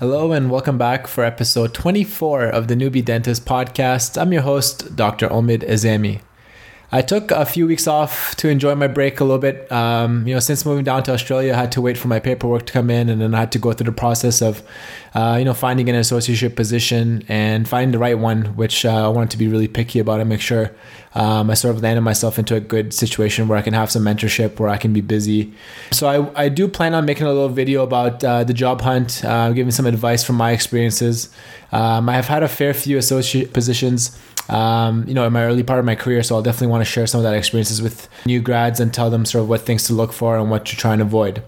Hello and welcome back for episode 24 of the Newbie Dentist podcast. I'm your host, Dr. Omid Azami. I took a few weeks off to enjoy my break a little bit. Um, you know, since moving down to Australia, I had to wait for my paperwork to come in, and then I had to go through the process of, uh, you know, finding an associateship position and finding the right one, which uh, I wanted to be really picky about and make sure um, I sort of landed myself into a good situation where I can have some mentorship, where I can be busy. So I, I do plan on making a little video about uh, the job hunt, uh, giving some advice from my experiences. Um, I have had a fair few associate positions um, you know, in my early part of my career. So I'll definitely want to share some of that experiences with new grads and tell them sort of what things to look for and what to try and avoid.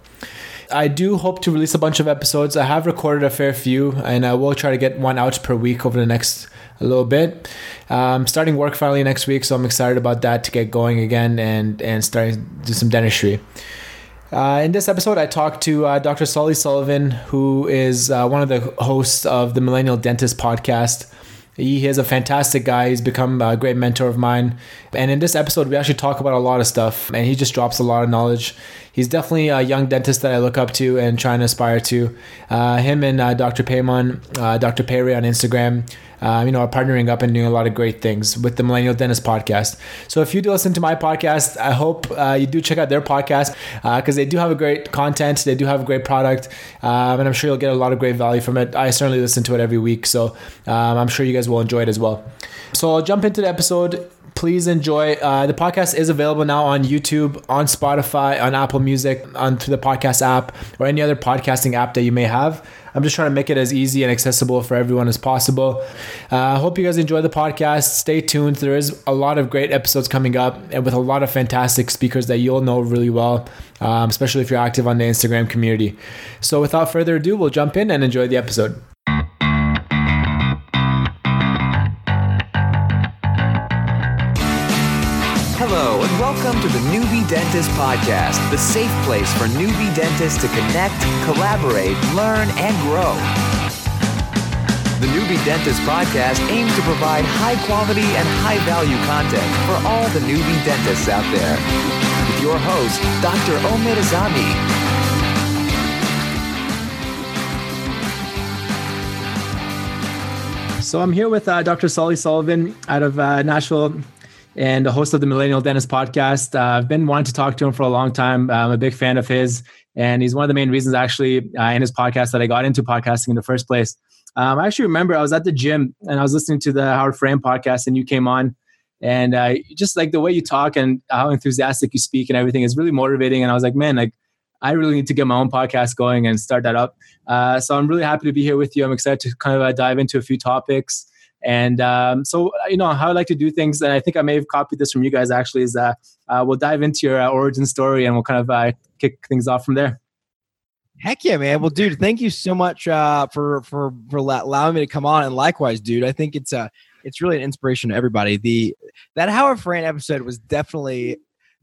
I do hope to release a bunch of episodes. I have recorded a fair few, and I will try to get one out per week over the next a little bit. Um, starting work finally next week, so I'm excited about that to get going again and and starting to do some dentistry. Uh, in this episode, I talked to uh, Dr. Sully Sullivan, who is uh, one of the hosts of the Millennial Dentist podcast. He is a fantastic guy. He's become a great mentor of mine. And in this episode, we actually talk about a lot of stuff, and he just drops a lot of knowledge. He's definitely a young dentist that I look up to and try and aspire to. Uh, him and uh, Dr. Paymon, uh, Dr. Payray on Instagram, uh, you know, are partnering up and doing a lot of great things with the Millennial Dentist podcast. So if you do listen to my podcast, I hope uh, you do check out their podcast because uh, they do have a great content. They do have a great product, um, and I'm sure you'll get a lot of great value from it. I certainly listen to it every week, so um, I'm sure you guys will enjoy it as well. So I'll jump into the episode please enjoy. Uh, the podcast is available now on YouTube, on Spotify, on Apple Music, onto the podcast app, or any other podcasting app that you may have. I'm just trying to make it as easy and accessible for everyone as possible. Uh, I uh, hope you guys enjoy the podcast. Stay tuned. There is a lot of great episodes coming up and with a lot of fantastic speakers that you'll know really well, um, especially if you're active on the Instagram community. So without further ado, we'll jump in and enjoy the episode. To the Newbie Dentist Podcast, the safe place for newbie dentists to connect, collaborate, learn, and grow. The Newbie Dentist Podcast aims to provide high quality and high value content for all the newbie dentists out there. With your host, Dr. Omid Azami. So I'm here with uh, Dr. Sully Sullivan out of uh, Nashville, and the host of the Millennial Dentist podcast. Uh, I've been wanting to talk to him for a long time. I'm a big fan of his, and he's one of the main reasons actually uh, in his podcast that I got into podcasting in the first place. Um, I actually remember I was at the gym and I was listening to the Howard Farran podcast, and you came on, and uh, just like the way you talk and how enthusiastic you speak and everything is really motivating. And I was like, man, like I really need to get my own podcast going and start that up. Uh, so I'm really happy to be here with you. I'm excited to kind of uh, dive into a few topics. And um, so, uh, you know, how I like to do things, and I think I may have copied this from you guys actually, is uh, uh, we'll dive into your uh, origin story and we'll kind of uh, kick things off from there. Heck yeah, man! Well, dude, thank you so much uh, for for for allowing me to come on, and likewise, dude. I think it's a it's really an inspiration to everybody. The that Howard Farran episode was definitely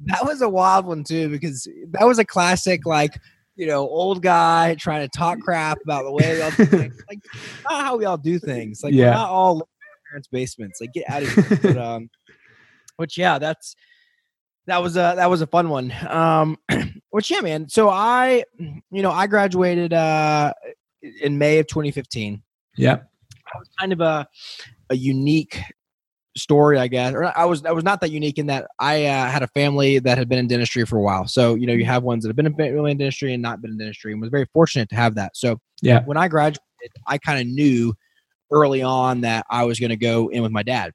that was a wild one too because that was a classic like you know, old guy trying to talk crap about the way we all do things. Like, not how we all do things. Like, yeah. we're not all parents' basements. Like, get out of here. but, um, which yeah, that's that was a that was a fun one. Um, which yeah, man. So I, you know, I graduated uh in May of 2015. Yeah, I was kind of a a unique story, I guess. Or I was I was not that unique in that I uh, had a family that had been in dentistry for a while. So you know, you have ones that have been in dentistry and not been in dentistry, and was very fortunate to have that. So yeah, when I graduated, I kind of knew early on that I was going to go in with my dad.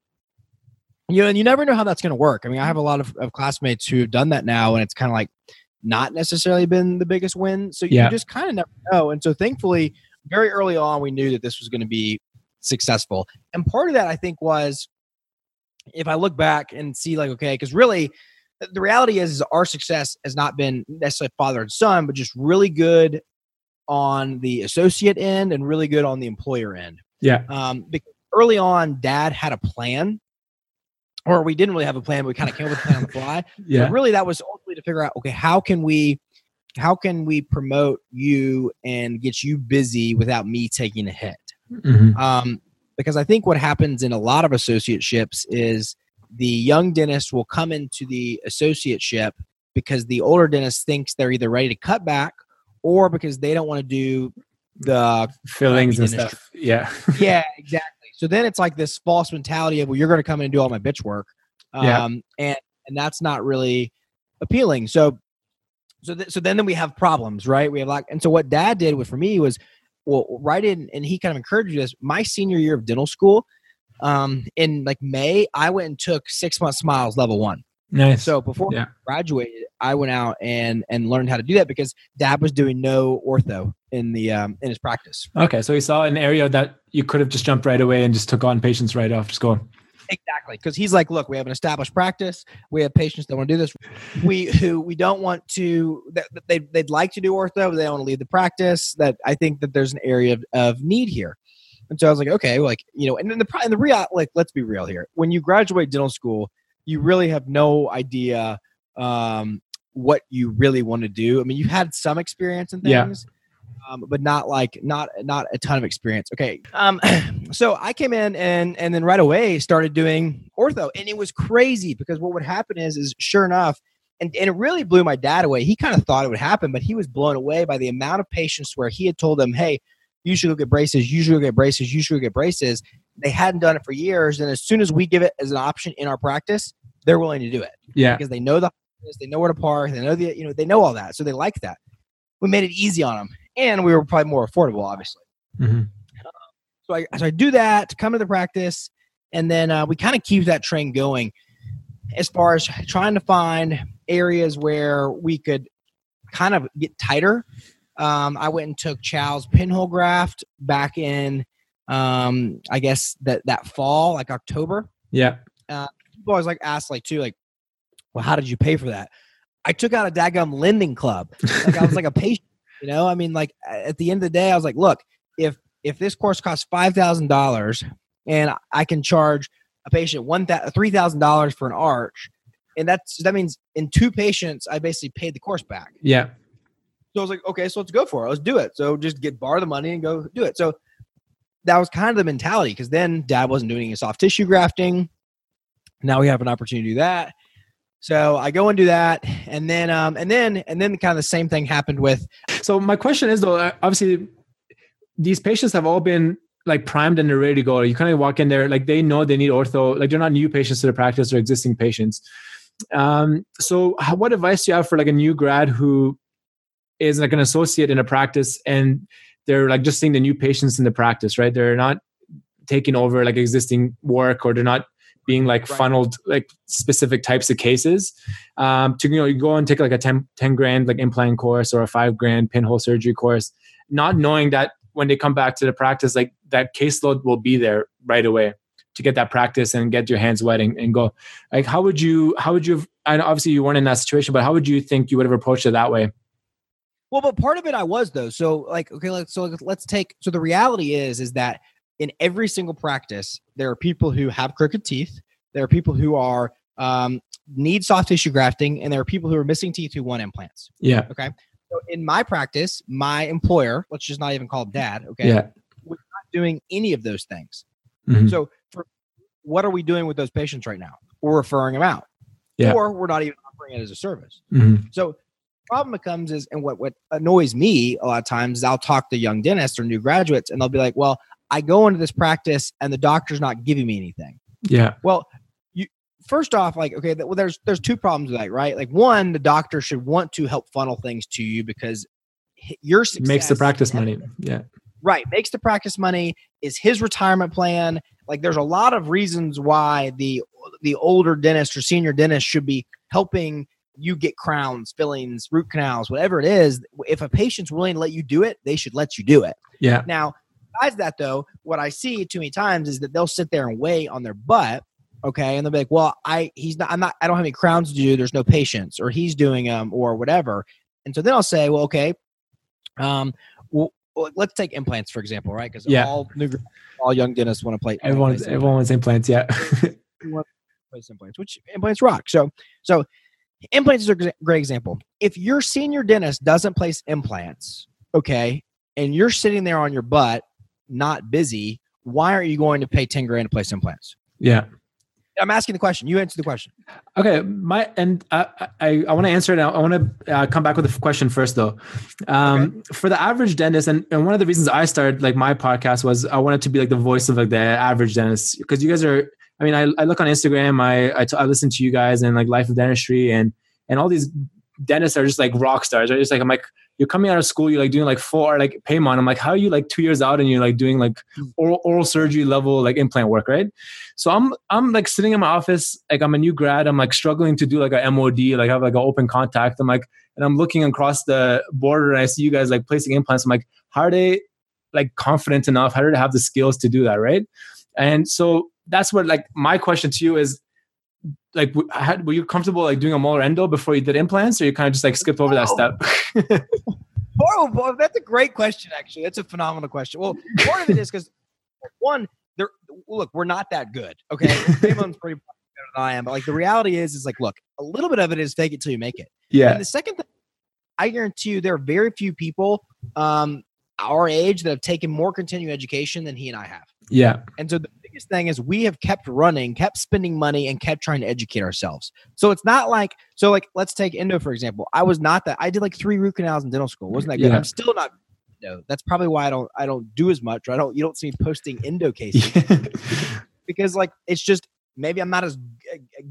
You know, and you never know how that's going to work. I mean, I have a lot of, of classmates who have done that now, and it's kind of like not necessarily been the biggest win. So you just kind of never know. And so thankfully, very early on, we knew that this was going to be successful. And part of that, I think, was if I look back and see like, okay, because really the reality is, is our success has not been necessarily father and son, but just really good on the associate end and really good on the employer end. Yeah. Um, because early on, dad had a plan, or we didn't really have a plan, but we kind of came up with a plan on the fly. yeah. But really, that was ultimately to figure out, okay, how can we, how can we promote you and get you busy without me taking a hit? Mm-hmm. Um, because I think what happens in a lot of associateships is the young dentist will come into the associateship because the older dentist thinks they're either ready to cut back or because they don't want to do the fillings and industry. stuff. Yeah. yeah, exactly. So then it's like this false mentality of well, you're going to come in and do all my bitch work, um, Yeah. and and that's not really appealing. So so th- so then then we have problems, right? We have like, and so what Dad did with for me was well, right in, and he kind of encouraged this. My senior year of dental school, um, in like May, I went and took six month smiles level one. Nice. So before Yeah. I graduated, I went out and and learned how to do that because Dad was doing no ortho in the um, in his practice. okay, so he saw an area that you could have just jumped right away and just took on patients right off school. Exactly, because he's like, look, we have an established practice. We have patients that want to do this. We who we don't want to they they'd like to do ortho, but they don't want to leave the practice. That I think that there's an area of, of need here. And so I was like, okay, like you know, and then the and the real like let's be real here. When you graduate dental school, you really have no idea um, what you really want to do. I mean, you've had some experience in Yeah. Um, but not like not not a ton of experience. Okay, um, so I came in and and then right away started doing ortho, and it was crazy because what would happen is is sure enough, and and it really blew my dad away. He kind of thought it would happen, but he was blown away by the amount of patients where he had told them, "Hey, you should go get braces. You should go get braces. You should go get braces." They hadn't done it for years, and as soon as we give it as an option in our practice, they're willing to do it Yeah. because they know the they know where to park, they know the you know they know all that, so they like that. We made it easy on them, and we were probably more affordable, obviously. hmm So I so I do that, come to the practice, and then uh, we kind of keep that train going as far as trying to find areas where we could kind of get tighter. Um, I went and took Chao's pinhole graft back in, um, I guess that that fall, like October Yeah. people always like ask like too like well how did you pay for that i took out a daggum lending club like i was like a patient you know i mean like at the end of the day i was like look if if this course costs five thousand dollars and i can charge a patient one three thousand dollars for an arch and that's that means in two patients i basically paid the course back Yeah. so I was like, okay, so let's go for it. Let's do it. So just get borrow the money and go do it. So that was kind of the mentality because then dad wasn't doing any soft tissue grafting. Now we have an opportunity to do that. So I go and do that, and then um, and then and then kind of the same thing happened with So my question is though, uh, obviously, these patients have all been like primed and they're ready to go. You kind of walk in there, like they know they need ortho. Like they're not new patients to the practice or existing patients. Um, so what advice do you have for like a new grad who is like an associate in a practice and they're like just seeing the new patients in the practice, right? They're not taking over like existing work or they're not being like Right. funneled like specific types of cases um, to you know you go and take like a 10, 10 grand like implant course or a five grand pinhole surgery course not knowing that when they come back to the practice like that caseload will be there right away to get that practice and get your hands wet and, and go like how would you how would you have and obviously you weren't in that situation but how would you think you would have approached it that way Well, but part of it I was though. So like, okay, let's so let's take. So the reality is, is that in every single practice, there are people who have crooked teeth. There are people who are um, need soft tissue grafting, and there are people who are missing teeth who want implants. yeah Okay. So in my practice, my employer, let's just not even call him dad, okay, yeah was not doing any of those things. Mhm. So for what are we doing with those patients right now? We're referring them out, Yeah. or we're not even offering it as a service. Mhm. So problem becomes is, and what what annoys me a lot of times is I'll talk to young dentists or new graduates, and they'll be like, "Well, I go into this practice and the doctor's not giving me anything." yeah. Well, you first off, like, okay, well, there's there's two problems with that, right? Like, one, the doctor should want to help funnel things to you because your success makes the practice money. yeah. Right. Makes the practice money is his retirement plan. Like there's a lot of reasons why the the older dentist or senior dentist should be helping you get crowns fillings root canals whatever it is. If a patient's willing to let you do it they should let you do it. Yeah. Now besides that though what i see too many times is that they'll sit there and wait on their butt okay and they'll be like well i he's not i'm not i don't have any crowns to do. There's no patients or he's doing them or whatever. And so then i'll say well okay um well, let's take implants for example right? Because Yeah. all new all young dentists want to play everyone everyone wants implants yeah. Place implants which implants rock. So so implants is a great example. If your senior dentist doesn't place implants okay and you're sitting there on your butt not busy why aren't you going to pay 10 grand to place implants yeah I'm asking the question. You answer the question. Okay, my and I I, I want to answer it. I want to uh, come back with a question first, though. Um, okay. For the average dentist, and, and one of the reasons I started like my podcast was I wanted to be like the voice of like the average dentist because you guys are. I mean, I, I look on Instagram, I, I, t- I listen to you guys and like Life of Dentistry, and and all these dentists are just like rock stars. Right? It's like I'm like you're coming out of school, you're like doing like four like Paymon. I'm like, how are you like two years out and you're like doing like mm. oral, oral surgery level like implant work, right? So I'm I'm like sitting in my office, like I'm a new grad, I'm like struggling to do like a MOD, like have like an open contact. I'm like, and I'm looking across the border and I see you guys like placing implants. I'm like, how are they like confident enough? How do they have the skills to do that, right? And so that's what like my question to you is like were you comfortable like doing a molar endo before you did implants or you kind of just like skipped over that step? Horrible that's a great question actually. That's a phenomenal question. Well part of it is because one there look we're not that good okay? Damon's pretty better than i am but like the reality is is like look a little bit of it is fake it till you make it. Yeah. And the second thing i guarantee you there are very few people um our age that have taken more continuing education than he and i have. Yeah. And so the biggest thing is we have kept running, kept spending money, and kept trying to educate ourselves. So it's not like so like let's take endo for example. I was not that I did like three root canals in dental school. Wasn't that good? Yeah. I'm still not endo. That's probably why I don't I don't do as much. Or I don't you don't see me posting endo cases because like it's just maybe I'm not as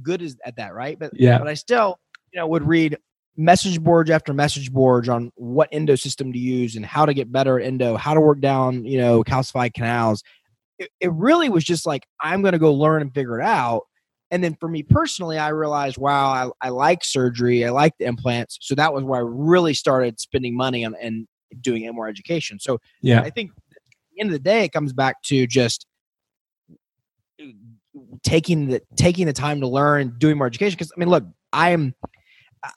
good as at that, right? But yeah, but I still you know would read message boards after message boards on what endo system to use and how to get better at endo, how to work down, you know, calcified canals it, it really was just like i'm going to go learn and figure it out and then for me personally i realized wow i, I like surgery i like the implants so that was where i really started spending money on and doing more education so yeah i think at the end of the day it comes back to just taking the taking the time to learn doing more education because i mean look i am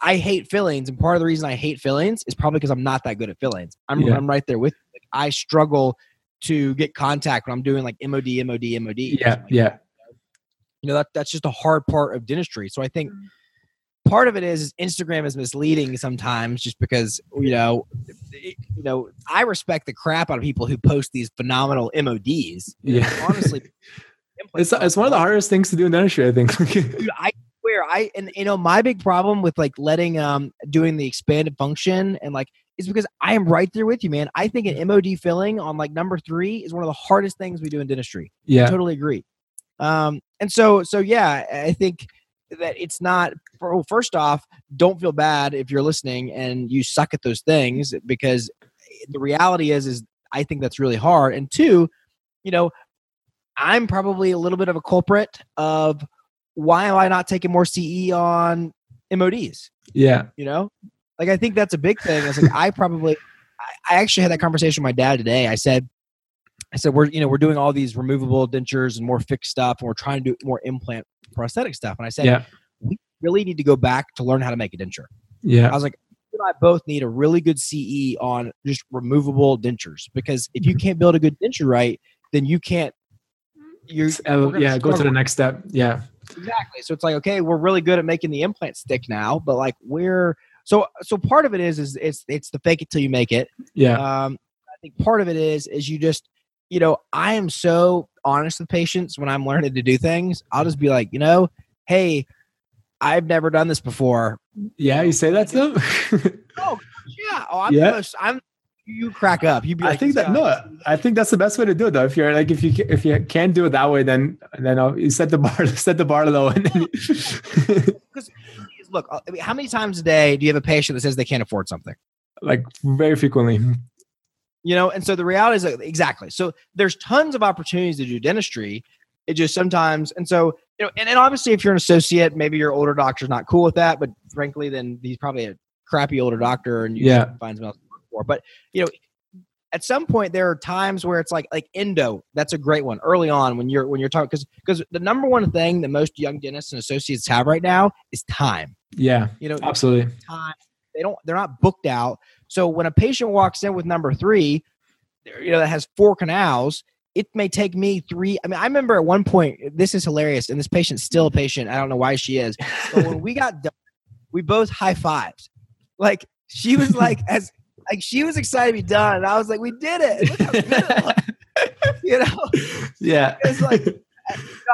I hate fillings, and part of the reason I hate fillings is probably because I'm not that good at fillings. I'm yeah. I'm right there with. You. Like, I struggle to get contact when I'm doing like MOD, MOD, MOD. Yeah, like yeah. That. You know that that's just a hard part of dentistry. So I think part of it is, is Instagram is misleading sometimes, just because you know, you know, I respect the crap out of people who post these phenomenal MODs. Yeah, honestly, it's it's one of the hardest things to do in dentistry. I think. Dude, I swear, I and you know my big problem with like letting um doing the expanded function and like is because I am right there with you, man. I think an MOD filling on like number three is one of the hardest things we do in dentistry. Yeah, I totally agree. Um, and so, so yeah, I think that it's not. Well, first off, don't feel bad if you're listening and you suck at those things because the reality is, is I think that's really hard. And two, you know, I'm probably a little bit of a culprit of why am I not taking more CE on MODs? Yeah, you know, like I think that's a big thing. I was like, I probably, I actually had that conversation with my dad today. I said, I said we're you know we're doing all these removable dentures and more fixed stuff, and we're trying to do more implant prosthetic stuff. And I said, yeah. we really need to go back to learn how to make a denture. Yeah, I was like, you and I both need a really good CE on just removable dentures because if you mm-hmm. can't build a good denture right, then you can't. You're uh, yeah, go to the next step. Yeah, exactly. So it's like okay, we're really good at making the implant stick now, but like we're so so part of it is is it's it's the fake it till you make it. Yeah. Um, I think part of it is is you just you know I am so honest with patients when I'm learning to do things. I'll just be like, you know, hey, I've never done this before. Yeah, you say that to them. oh yeah. Oh, I'm yeah. Most, I'm you crack up. You be like, I think that guy. no, I think that's the best way to do it though. If you're like if you if you can't do it that way, then then I'll, you set the bar set the bar low. Because look, uh, I mean, how many times a day do you have a patient that says they can't afford something? Like very frequently. You know, and so the reality is that, exactly. So there's tons of opportunities to do dentistry. It just sometimes, and so you know, and, and obviously, if you're an associate, maybe your older doctor's not cool with that. But frankly, then he's probably a crappy older doctor, and you yeah. find something else to work for. But you know, at some point there are times where it's like like endo that's a great one early on when you're when you're talking because because the number one thing that most young dentists and associates have right now is time yeah you know absolutely time they don't they're not booked out so when a patient walks in with number three you know that has four canals it may take me three i mean i remember at one point this is hilarious and this patient's still a patient i don't know why she is but when we got done we both high fives like she was like as like she was excited to be done, and I was like, "We did it! it you know, yeah." It's like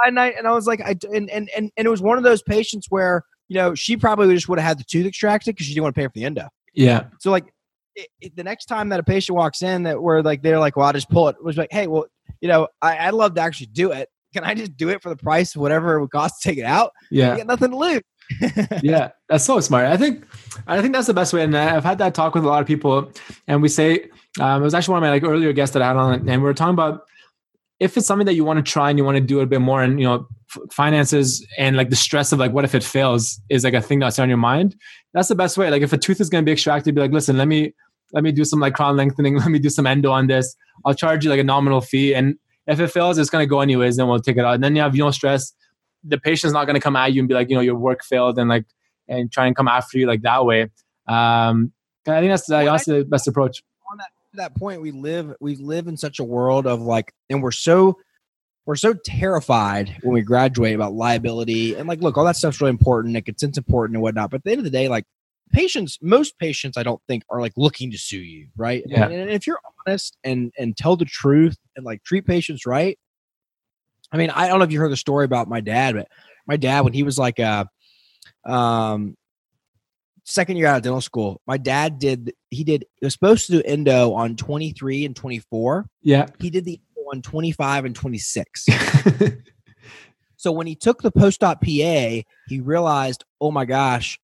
and I and I was like, I and and, and it was one of those patients where you know she probably just would have had the tooth extracted because she didn't want to pay for the endo. Yeah. So like it, it, the next time that a patient walks in that where like they're like, well, I'll just pull it. it was like, hey, well, you know, I, I'd love to actually do it. Can I just do it for the price of whatever it would cost to take it out? Yeah. I get nothing to lose. yeah, that's so smart. I think, I think that's the best way. And I've had that talk with a lot of people, and we say um, it was actually one of my like earlier guests that I had on, and we were talking about if it's something that you want to try and you want to do a bit more, and you know, finances and like the stress of like what if it fails is like a thing that's on your mind. That's the best way. Like if a tooth is going to be extracted, be like, listen, let me let me do some like crown lengthening, let me do some endo on this. I'll charge you like a nominal fee, and if it fails, it's going to go anyways. Then we'll take it out, and then you have you no stress. The patient's not going to come at you and be like, you know, your work failed, and like and try and come after you like that way. Um, I think that's like, that's the best approach. To that point we live we live in such a world of like and we're so we're so terrified when we graduate about liability. And like look all that stuff's really important and consent's important and whatnot. But at the end of the day like patients most patients i don't think are like looking to sue you right? Yeah. and, and if you're honest and and tell the truth and like treat patients right i mean i don't know if you heard the story about my dad but my dad when he was like uh um second year out of dental school, my dad did he did he was supposed to do endo on 23 and 24. Yeah. He did the on 25 and 26. so when he took the post-op PA, he realized, oh my gosh,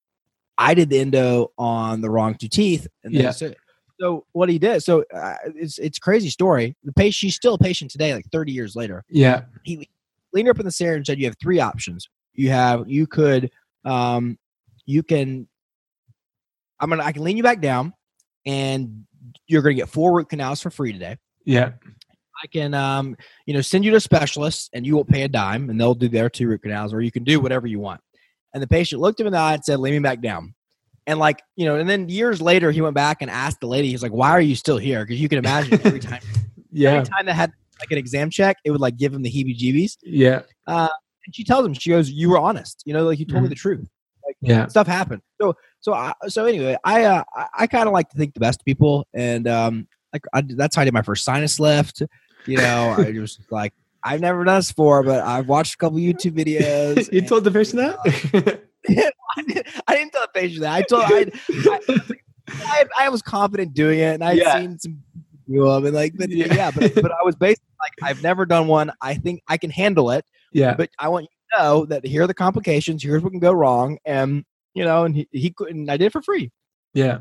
I did the endo on the wrong two teeth. And Yeah. so, so what he did, so uh, it's it's crazy story. The patient, she's still a patient today, like 30 years later yeah. he leaned her up in the chair and said, "You have three options. You have you could um you can I'm gonna I can lean you back down, and you're gonna get four root canals for free today. Yeah. I can um you know send you to a specialist, and you won't pay a dime, and they'll do their two root canals, or you can do whatever you want." And the patient looked him in the eye and said, "Lean me back down." And like you know, and then years later, he went back and asked the lady. He's like, "Why are you still here?" Because you can imagine every time, Yeah. every time they had like an exam check, it would like give him the heebie-jeebies. Yeah. Uh, and she tells him, she goes, "You were honest. You know, like you told me Mhm. the truth. Yeah. Stuff happened." So, so, I, so anyway, I, uh, I, kind of like to think the best of people, and um, like I, that's how I did my first sinus lift. You know, I was like, I've never done this before, but I've watched a couple YouTube videos. you and, told the patient that? I, didn't, I didn't tell the patient that. I told I, I, I, I was confident doing it, and I'd Yeah. seen some do them, and like, but Yeah. yeah, but, but I was basically like, I've never done one. I think I can handle it yeah. but I want you to know that here are the complications. Here's what can go wrong, and you know, and he, he couldn't. I did it for free. Yeah.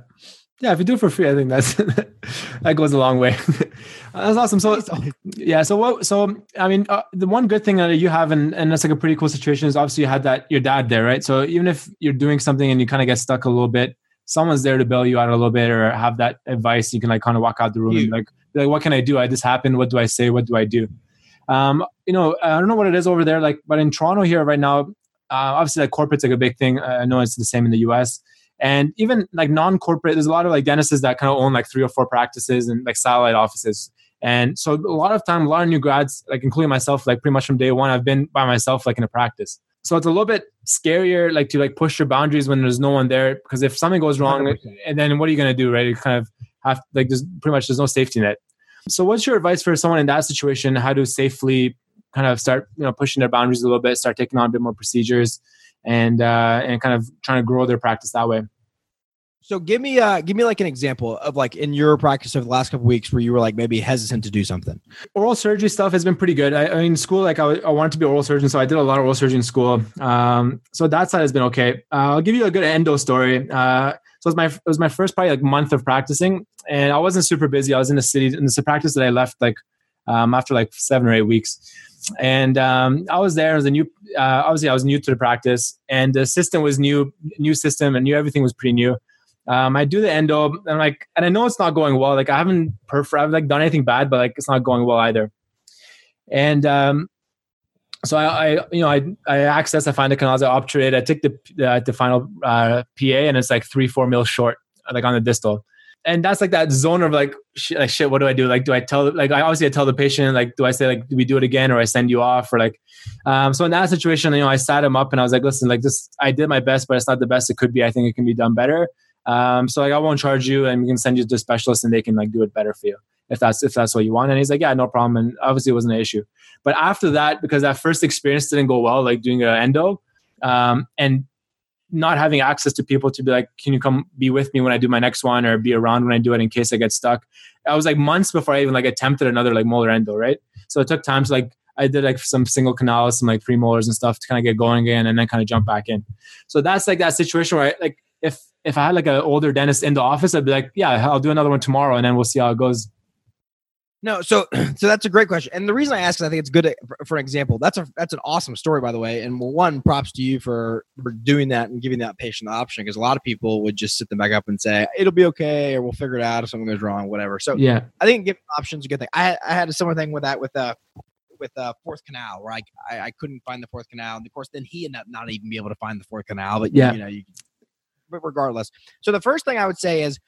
Yeah, if you do it for free, I think that's that goes a long way. that's awesome. So yeah, so what? So I mean, uh, the one good thing that you have, and and that's like a pretty cool situation, is obviously you had that your dad there, right? So even if you're doing something and you kind of get stuck a little bit, someone's there to bail you out a little bit or have that advice. You can like kind of walk out the room and like, be like, what can I do? I this happened. What do I say? What do I do? Um, you know, I don't know what it is over there, like, but in Toronto here right now, uh, obviously like corporate's like a big thing. I know it's the same in the US. And even like non-corporate, there's a lot of like dentists that kind of own like three or four practices and like satellite offices. And so a lot of time, a lot of new grads, like including myself, like pretty much from day one, I've been by myself, like in a practice. So it's a little bit scarier, like to like push your boundaries when there's no one there. Because if something goes wrong, 100%. and then what are you gonna do, right? You kind of have like there's pretty much there's no safety net. So what's your advice for someone in that situation? How to safely kind of start, you know, pushing their boundaries a little bit, start taking on a bit more procedures, and uh, and kind of trying to grow their practice that way. So give me, uh, give me like an example of like in your practice over the last couple weeks where you were like maybe hesitant to do something. oral surgery stuff has been pretty good. I, I mean, school, like I, w- I wanted to be oral surgeon, so I did a lot of oral surgery in school. Um, so that side has been okay. Uh, I'll give you a good endo story. Uh, so it was my it was my first probably like month of practicing, and I wasn't super busy. I was in the city, and it's a practice that I left like um, after like seven or eight weeks. And um, I was there as a new. Uh, obviously, I was new to the practice, and the system was new, new system, and knew everything was pretty new. Um, I do the endo, and like, and I know it's not going well. Like, I haven't perf- I've like done anything bad, but like, it's not going well either. And um, so I, I, you know, I, I access, I find the canals, I obturate, I take the uh, the final uh, PA, and it's like three, four mil short, like on the distal. And that's like that zone of like, shit, like shit. What do I do? Like, do I tell? Like, I obviously I tell the patient, like, do I say like, do we do it again, or I send you off, or like, um, so in that situation, you know, I sat him up and I was like, listen, like this, I did my best, but it's not the best it could be. I think it can be done better. Um, so like, I won't charge you, and we can send you to a specialist, and they can like do it better for you. if that's if that's what you want. And he's like, yeah, no problem. And obviously it wasn't an issue. But after that, because that first experience didn't go well, like doing an endo, um, and not having access to people to be like, can you come be with me when I do my next one or be around when I do it in case I get stuck. I was like months before I even like attempted another like molar endo, right? So it took time to like I did like some single canals, some like premolars and stuff to kind of get going again and then kind of jump back in. So that's like that situation where I, like if if I had like an older dentist in the office, I'd be like, yeah, I'll do another one tomorrow and then we'll see how it goes. No, so so that's a great question, and the reason I ask is I think it's good for, an example. That's a that's an awesome story, by the way. And well, one, props to you for for doing that and giving that patient the option because a lot of people would just sit them back up and say it'll be okay or we'll figure it out if something goes wrong, whatever. So yeah, I think giving options is a good thing. I I had a similar thing with that with uh with uh fourth canal where I, I I couldn't find the fourth canal, and of course then he ended up not even be able to find the fourth canal. But yeah, you know you. But regardless, so the first thing I would say is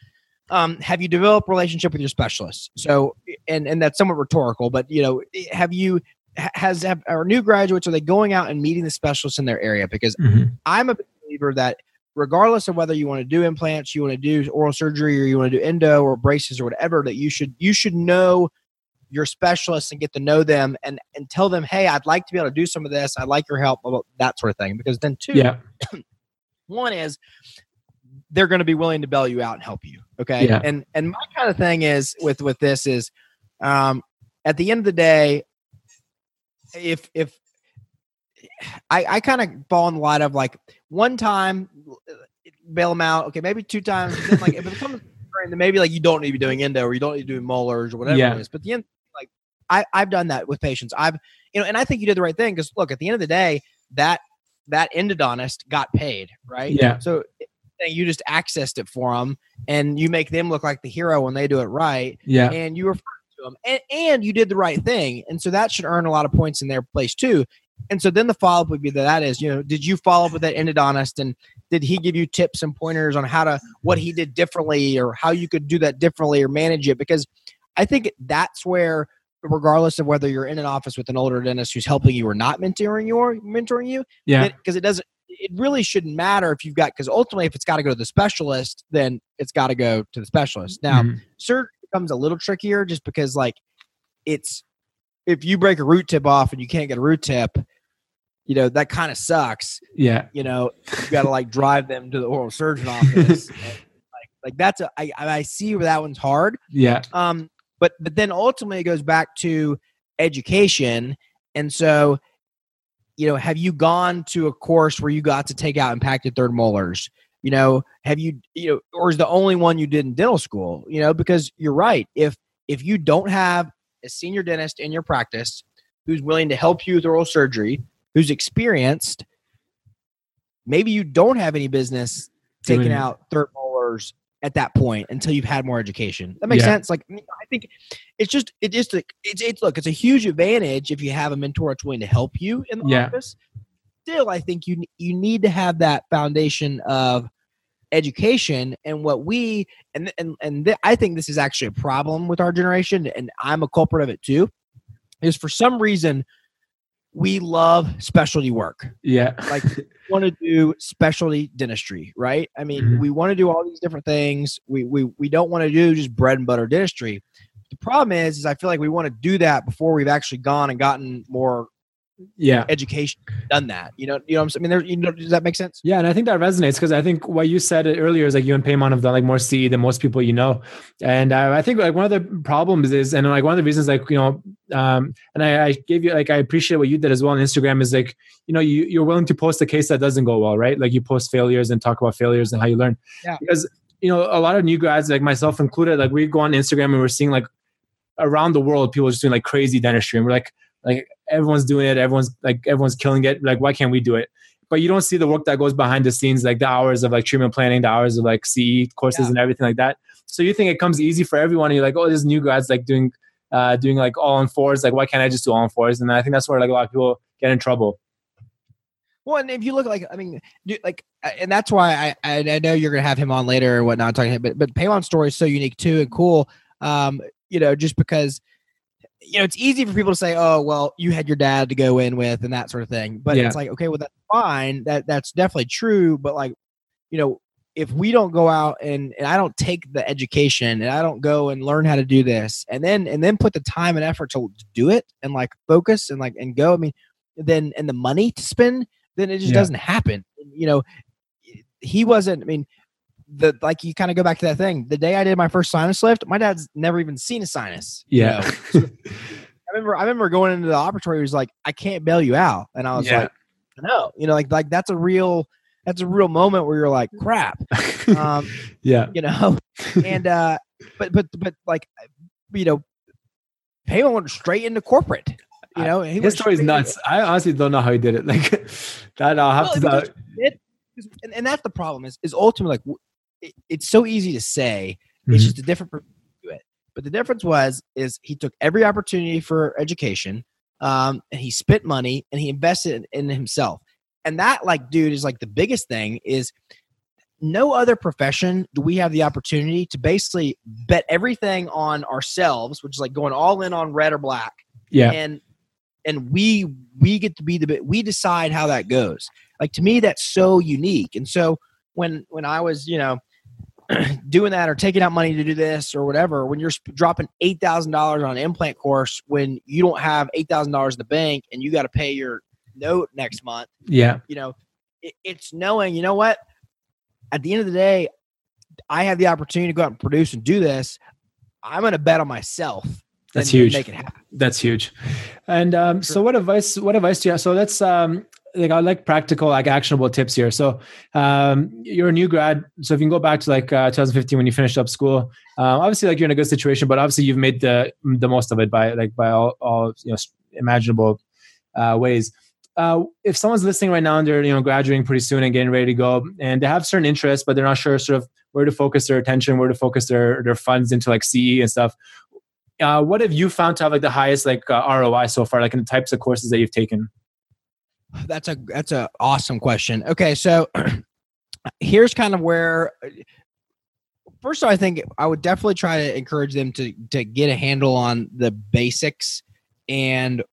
um, have you developed relationship with your specialist? So, and and that's somewhat rhetorical, but you know, have you has have our new graduates are they going out and meeting the specialists in their area? Because mm-hmm. I'm a believer that regardless of whether you want to do implants, you want to do oral surgery, or you want to do endo or braces or whatever, that you should you should know your specialists and get to know them and and tell them, hey, I'd like to be able to do some of this. I'd like your help, that sort of thing. Because then two, yeah. one is they're going to be willing to bail you out and help you. Okay. Yeah. And and my kind of thing is with with this is um at the end of the day, if if I, I kind of fall in the line of like one time bail them out, okay, maybe two times. Then like if it becomes then maybe like you don't need to be doing endo or you don't need to be doing molars or whatever yeah. it is. But the end, like I I've done that with patients. I've you know, and I think you did the right thing because look, at the end of the day, that that endodontist got paid, right? Yeah. So you just accessed it for them and you make them look like the hero when they do it right. Yeah. And you refer to them and, and you did the right thing. And so that should earn a lot of points in their place too. And so then the follow up would be that that is, you know, did you follow up with that endodontist and did he give you tips and pointers on how to, what he did differently or how you could do that differently or manage it? Because I think that's where, regardless of whether you're in an office with an older dentist who's helping you or not mentoring you or mentoring you, yeah, because it, it doesn't, it really shouldn't matter if you've got because ultimately if it's got to go to the specialist then it's got to go to the specialist. Now mm-hmm. surgery becomes a little trickier just because like it's if you break a root tip off and you can't get a root tip you know that kind of sucks. Yeah. You know you got to like drive them to the oral surgeon office. Like like that's a I, I see where that one's hard. Yeah. Um but but then ultimately it goes back to education. And so you know, have you gone to a course where you got to take out impacted third molars? You know, have you, you know, or is the only one you did in dental school? You know, because you're right. If if you don't have a senior dentist in your practice who's willing to help you with oral surgery, who's experienced, maybe you don't have any business taking out third molars at that point until you've had more education. That makes yeah. sense. Like I think it's just it just it's it's look it's a huge advantage if you have a mentor that's willing to help you in the yeah. office. Still, I think you you need to have that foundation of education and what we and and and th- I think this is actually a problem with our generation and I'm a culprit of it too. Is for some reason we love specialty work. Yeah. Like want to do specialty dentistry, right? I mean, mm-hmm. we want to do all these different things. We we we don't want to do just bread and butter dentistry. The problem is, is I feel like we want to do that before we've actually gone and gotten more yeah. education done that you know you know what i'm I mean, there, you know does that make sense? Yeah and i think that resonates because i think what you said earlier is like you and paymon have done like more CE than most people you know and uh, i think like one of the problems is and like one of the reasons like you know um and I, I gave you like i appreciate what you did as well on instagram is like you know you, you're willing to post a case that doesn't go well right? Like you post failures and talk about failures and how you learn. Yeah. Because you know a lot of new grads like myself included like we go on instagram and we're seeing like around the world people just doing like crazy dentistry and we're like like everyone's doing it. Everyone's like everyone's killing it. Like why can't we do it? But you don't see the work that goes behind the scenes like the hours of like treatment planning the hours of like ce courses yeah. and everything like that. So you think it comes easy for everyone and you're like oh this new grad's like doing uh doing like all on fours. Like why can't i just do all on fours? And i think that's where like a lot of people get in trouble. Well, and if you look like, I mean, like, and that's why I, I, know you're gonna have him on later or whatnot talking, but but Payman's story is so unique too and cool. Um, you know, just because you know, it's easy for people to say, "Oh, well, you had your dad to go in with," and that sort of thing. But yeah. it's like, okay, well, that's fine. That that's definitely true. But like, you know, if we don't go out and, and I don't take the education and I don't go and learn how to do this and then and then put the time and effort to do it and like focus and like and go, I mean, then and the money to spend, then it just Yeah. doesn't happen. You know, he wasn't. I mean, the like you kind of go back to that thing. The day I did my first sinus lift, my dad's never even seen a sinus. you Yeah. know? I remember I remember going into the operatory. He was like, "I can't bail you out," and I was Yeah. like, "No," you know, like like that's a real that's a real moment where you're like, "Crap," um, yeah. you know, and uh, but but but like, you know, Payman went straight into corporate. You know, he His went story is nuts. I honestly don't know how he did it. Like that, I'll have Well, to. it- and, and that's the problem is is ultimately like it, it's so easy to say Mhm. it's just a different to it. But the difference was is he took every opportunity for education um, and he spent money and he invested in, in himself. And that like dude is like the biggest thing is no other profession do we have the opportunity to basically bet everything on ourselves which is like going all in on red or black. Yeah. and and we we get to be the bit we decide how that goes. Like to me that's so unique. And so when when i was you know doing that or taking out money to do this or whatever when you're dropping $8000 on an implant course when you don't have $8000 in the bank and you got to pay your note next month Yeah. you know it, it's knowing you know what at the end of the day i have the opportunity to go out and produce and do this i'm going to bet on myself That's huge. make it happen That's huge. And um, so what advice what advice do you have? So let's um like I like practical, like actionable tips here. So um you're a new grad. So if you can go back to like uh, 2015 when you finished up school, um, obviously like you're in a good situation, but obviously you've made the the most of it by like by all, all you know imaginable uh, ways. Uh, if someone's listening right now and they're you know graduating pretty soon and getting ready to go, and they have certain interests, but they're not sure sort of where to focus their attention, where to focus their their funds into like CE and stuff uh, what have you found to have like the highest like uh, ROI so far, like in the types of courses that you've taken? That's a that's a awesome question. Okay, so here's kind of where first of all, I think I would definitely try to encourage them to to get a handle on the basics and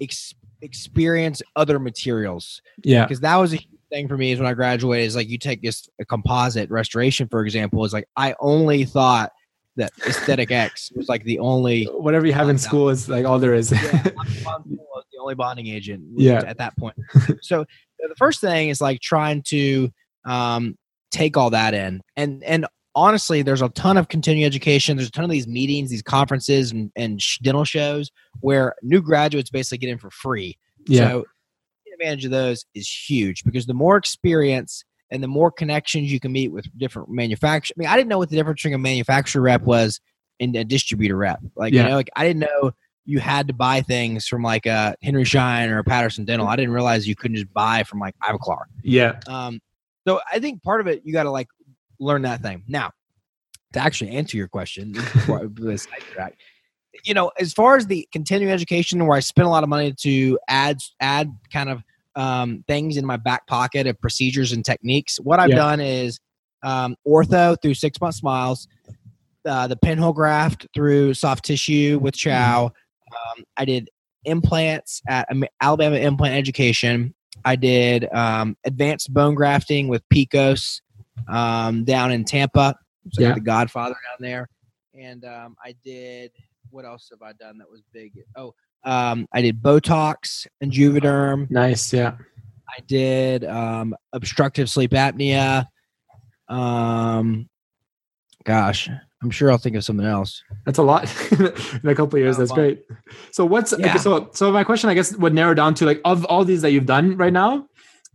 ex- experience other materials Yeah, because that was a thing for me is when I graduated is like you take this a composite restoration for example is like I only thought that Esthet-X was like the only whatever you have in school is like all there is. yeah, bond was the only bonding agent Yeah. at that point. So the first thing is like trying to um, take all that in, and and honestly, there's a ton of continuing education. There's a ton of these meetings, these conferences, and, and sh- dental shows where new graduates basically get in for free. yeah, So the advantage of those is huge because the more experience and the more connections you can meet with different manufacturers. I mean, I didn't know what the difference between a manufacturer rep was and a distributor rep. Like, Yeah. you know, like I didn't know you had to buy things from like a Henry Schein or a Patterson Dental. I didn't realize you couldn't just buy from like Ivoclar. yeah, Um, so I think part of it you got to like learn that thing. Now, to actually answer your question, before I- this sidetrack, you know, as far as the continuing education, where I spent a lot of money to add add kind of um, things in my back pocket of procedures and techniques, what I've Yeah. done is um, ortho through six month smiles, uh, the pinhole graft through soft tissue with Chao. Um, I did implants at Alabama Implant Education. I did um, advanced bone grafting with Pikos um, down in Tampa. So Yeah. the Godfather down there, and um, I did. What else have I done that was big? Oh, um, I did Botox and Juvederm. nice. Yeah, I did um, obstructive sleep apnea. Um, gosh, I'm sure I'll think of something else. that's a lot in a couple of years. Yeah, That's great. So what's okay, so so my question I guess would narrow down to like of all these that you've done right now,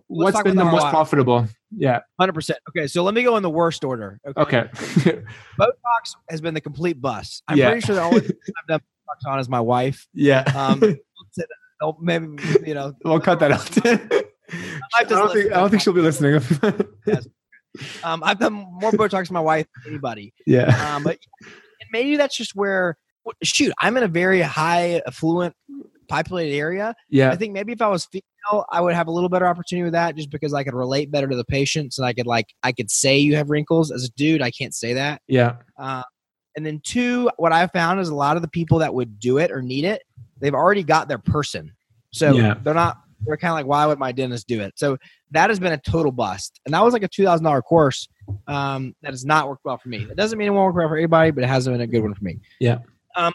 What's been the about most profitable? Yeah. Hundred percent. Okay, so let me go in the worst order. Okay. okay. Botox has been the complete bust. I'm Yeah. pretty sure the only person I've done Botox on is my wife. yeah. Um, maybe you know. we'll cut that out. I don't doesn't think I don't think she'll be listening. Um, I've done more Botox than my wife than anybody. yeah. Um, but maybe that's just where. Shoot, I'm in a very high affluent, populated area. Yeah. I think maybe if I was female, I would have a little better opportunity with that, just because I could relate better to the patients and I could like I could say you have wrinkles. As a dude, I can't say that. Yeah. Uh, and then two, what I've found is a lot of the people that would do it or need it, they've already got their person. So Yeah. they're not We're kind of like, why would my dentist do it? So that has been a total bust, and that was like a two thousand dollar course um, that has not worked well for me. It doesn't mean it won't work well for everybody, but it hasn't been a good one for me. Yeah. Um,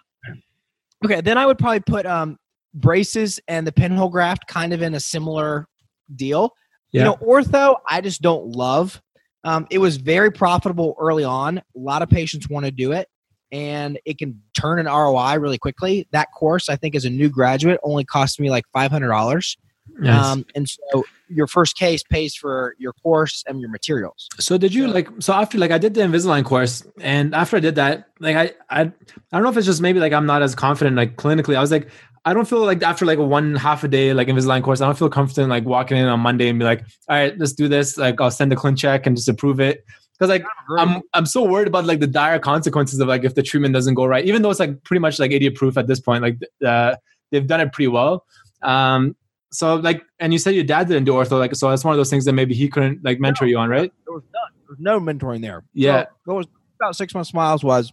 okay, then I would probably put um, braces and the pinhole graft kind of in a similar deal. Yeah. You know, ortho, I just don't love. Um, it was very profitable early on. A lot of patients want to do it, and it can turn an ROI really quickly. That course, I think, as a new graduate, only cost me like five hundred dollars. Nice. Um, and so your first case pays for your course and your materials. So did you like so after like I did the Invisalign course and after I did that like I I I don't know if it's just maybe like I'm not as confident like clinically. I was like I don't feel like after like one half a day like Invisalign course I don't feel confident like walking in on Monday and be like all right let's do this. Like I'll send the ClinCheck and just approve it. Because like I'm I'm so worried about like the dire consequences of like if the treatment doesn't go right even though it's like pretty much like idiot proof at this point like uh, they've done it pretty well. Um so like and you said your dad didn't do ortho like so that's one of those things that maybe he couldn't like mentor you on right there was none. There was no mentoring there. Yeah. So, what was about Six Month Smiles was,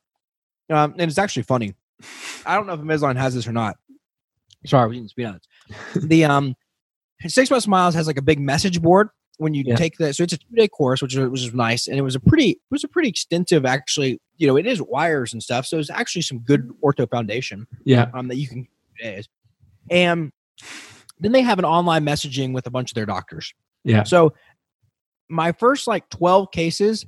um, and it's actually funny. I don't know if Invisalign has this or not. Sorry, we didn't speak on it. the um, Six Month Smiles has like a big message board when you Yeah. take that so it's a two day course, which is, which is nice, and it was a pretty it was a pretty extensive actually. You know, it is wires and stuff, so it's actually some good ortho foundation yeah um, that you can days. And then they have an online messaging with a bunch of their doctors. Yeah. So my first like 12 cases,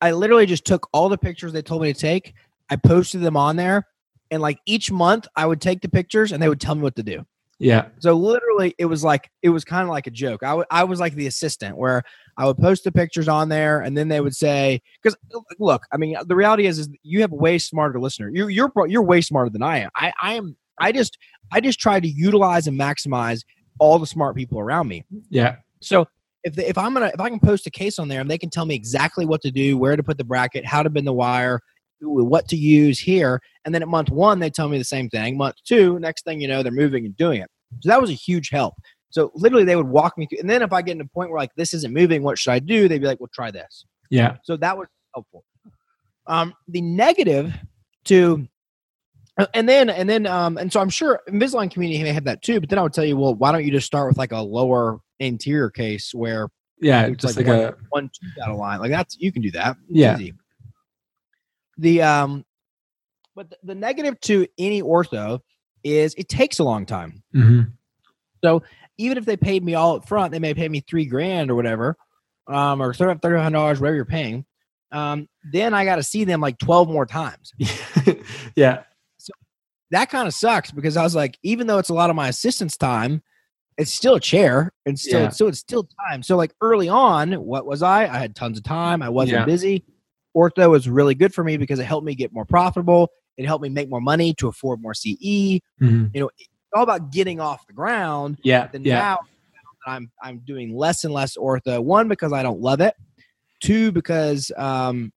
I literally just took all the pictures they told me to take. I posted them on there. And like each month I would take the pictures and they would tell me what to do. yeah So literally it was like it was kind of like a joke. I I was like the assistant where I would post the pictures on there and then they would say cuz look, I mean the reality is is you have a way smarter listener. You you're you're way smarter than I am. I I am I just I just try to utilize and maximize all the smart people around me. yeah So if if I'm gonna if I can post a case on there and they can tell me exactly what to do, where to put the bracket, how to bend the wire, what to use here, and then at month one they tell me the same thing. Month two, next thing you know, they're moving and doing it. So that was a huge help. So literally they would walk me through, and then if I get to a point where like this isn't moving, what should I do? They'd be like, well, try this. yeah So that was helpful. Um, the negative to, and then and then um, and so I'm sure Invisalign community may have that too. But then I would tell you, well, why don't you just start with like a lower anterior case where yeah it's just like, like, one, a one tooth out of line. Like that's you can do that. It's Yeah. easy. The um, but the, the negative to any ortho is it takes a long time. mhm. Even if they paid me all up front, they may pay me three grand or whatever, um, or thirty thirty hundred dollars, whatever you're paying. Um, then I got to see them like twelve more times. yeah That kind of sucks because I was like, even though it's a lot of my assistant's time, it's still a chair and still Yeah. so it's still time. So like early on, what was I? I had tons of time. I wasn't Yeah. busy. Ortho was really good for me because it helped me get more profitable. It helped me make more money to afford more CE. Mhm. You know, it's all about getting off the ground. yeah Then yeah now I'm I'm doing less and less ortho. One because I don't love it. Two because um,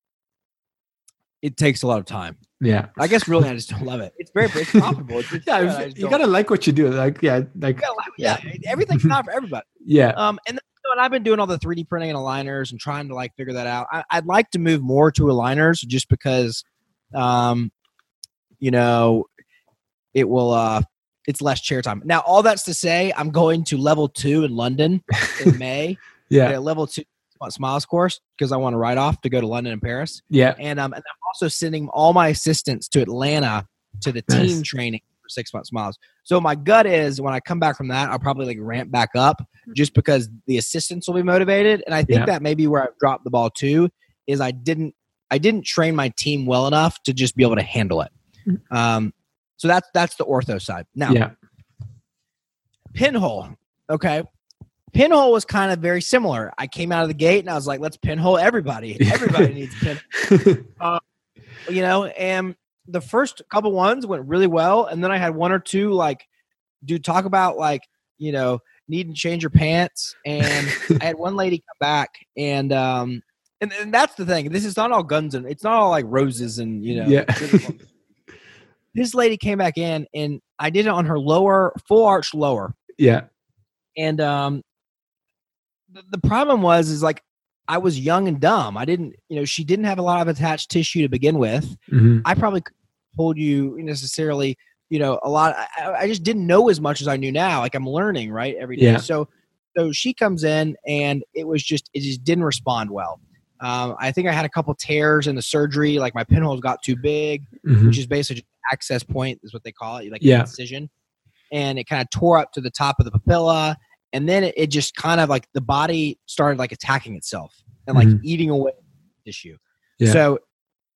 it takes a lot of time. Yeah I guess really I just don't love it. It's very it's profitable. It's, it's yeah good, I if- just you gotta like what you do like yeah like you like- yeah, everything's not for everybody. yeah Um, and, then, you know, and I've been doing all the 3D printing and aligners and trying to like figure that out. I, I'd like to move more to aligners just because, um, you know, it will. Uh, it's less chair time. Now, all that's to say, I'm going to level two in London in May. yeah at level two smiles course because I want to write off to go to London and Paris. yeah And um, and I'm also sending all my assistants to Atlanta to the Nice. team training for Six Month Smiles. So my gut is when I come back from that, I'll probably like ramp back up just because the assistants will be motivated. And I think Yeah. that maybe where I've dropped the ball too is I didn't I didn't train my team well enough to just be able to handle it. Um, so that's that's the ortho side. Now yeah pinhole. Okay. Pinhole was kind of very similar. I came out of the gate and I was like, let's pinhole everybody. Everybody needs pin. You know, and the first couple ones went really well. And then I had one or two like, dude, talk about like, you know, needing to change your pants. And I had one lady come back and um and, and that's the thing. This is not all guns and it's not all like roses and you know Yeah. this lady came back in and I did it on her lower full arch lower. yeah and um the, problem was is like i was young and dumb i didn't you know she didn't have a lot of attached tissue to begin with Mhm. i probably hold you necessarily you know, a lot. I, I just didn't know as much as I knew now. Like I'm learning, right, every day. Yeah. So, so she comes in, and it was just it just didn't respond well. Um, I think I had a couple tears in the surgery. Like my pinholes got too big, Mhm. which is basically just access point is what they call it, like Yeah. incision, and it kind of tore up to the top of the papilla, and then it, it just kind of like the body started like attacking itself and like Mhm. eating away tissue. Yeah. So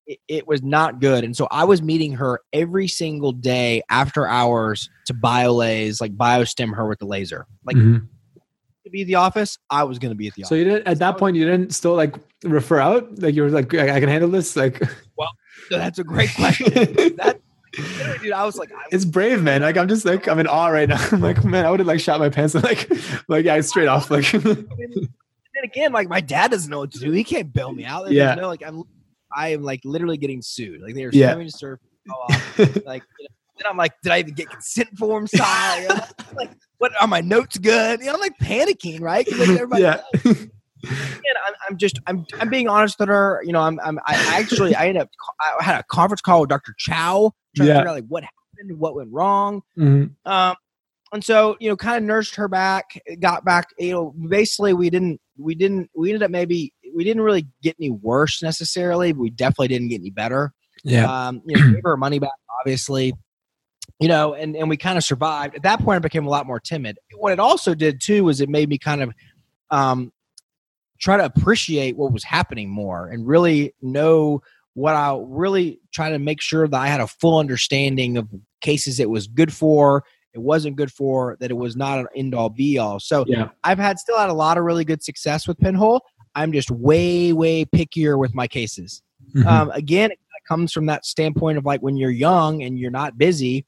it, it was not good, and so I was meeting her every single day after hours to biolase, like biostim her with the laser. Like Mhm. to be at the office, I was going to be at the office. So you didn't at that point you didn't still like refer out like you were like I, I can handle this like Well, So that's a great question. that, dude, I was like, I it's brave man like I'm just like I'm in awe right now I'm like man I would have like shot my pants and like like yeah straight off like and then again, like my dad doesn't know what to do. He can't bail me out. There's Yeah. no like I'm I am like literally getting sued. Like they are Yeah. suing to serve. Like you know, then I'm like, did I even get consent form signed? I'm like, what are my notes good? You know, I'm like panicking, right? like, everybody yeah knows. Again, I'm, I'm just I'm I'm being honest with her. You know, I'm I'm I actually I ended up I had a conference call with Dr. Chao trying Yeah. to figure out like what happened, what went wrong. Mhm. Um, and so you know, kind of nursed her back, got back. You know, basically we didn't, we didn't, we ended up maybe we didn't really get any worse necessarily. But we definitely didn't get any better. yeah Um, you know, gave her her money back, obviously. You know, and and we kind of survived. At that point, I became a lot more timid. What it also did too was it made me kind of um, try to appreciate what was happening more and really know what I really try to make sure that I had a full understanding of cases it was good for, it wasn't good for, that it was not an end all be all. So yeah I've had still had a lot of really good success with Pinhole. I'm just way, way pickier with my cases. Mhm. Um, again, it comes from that standpoint of like when you're young and you're not busy,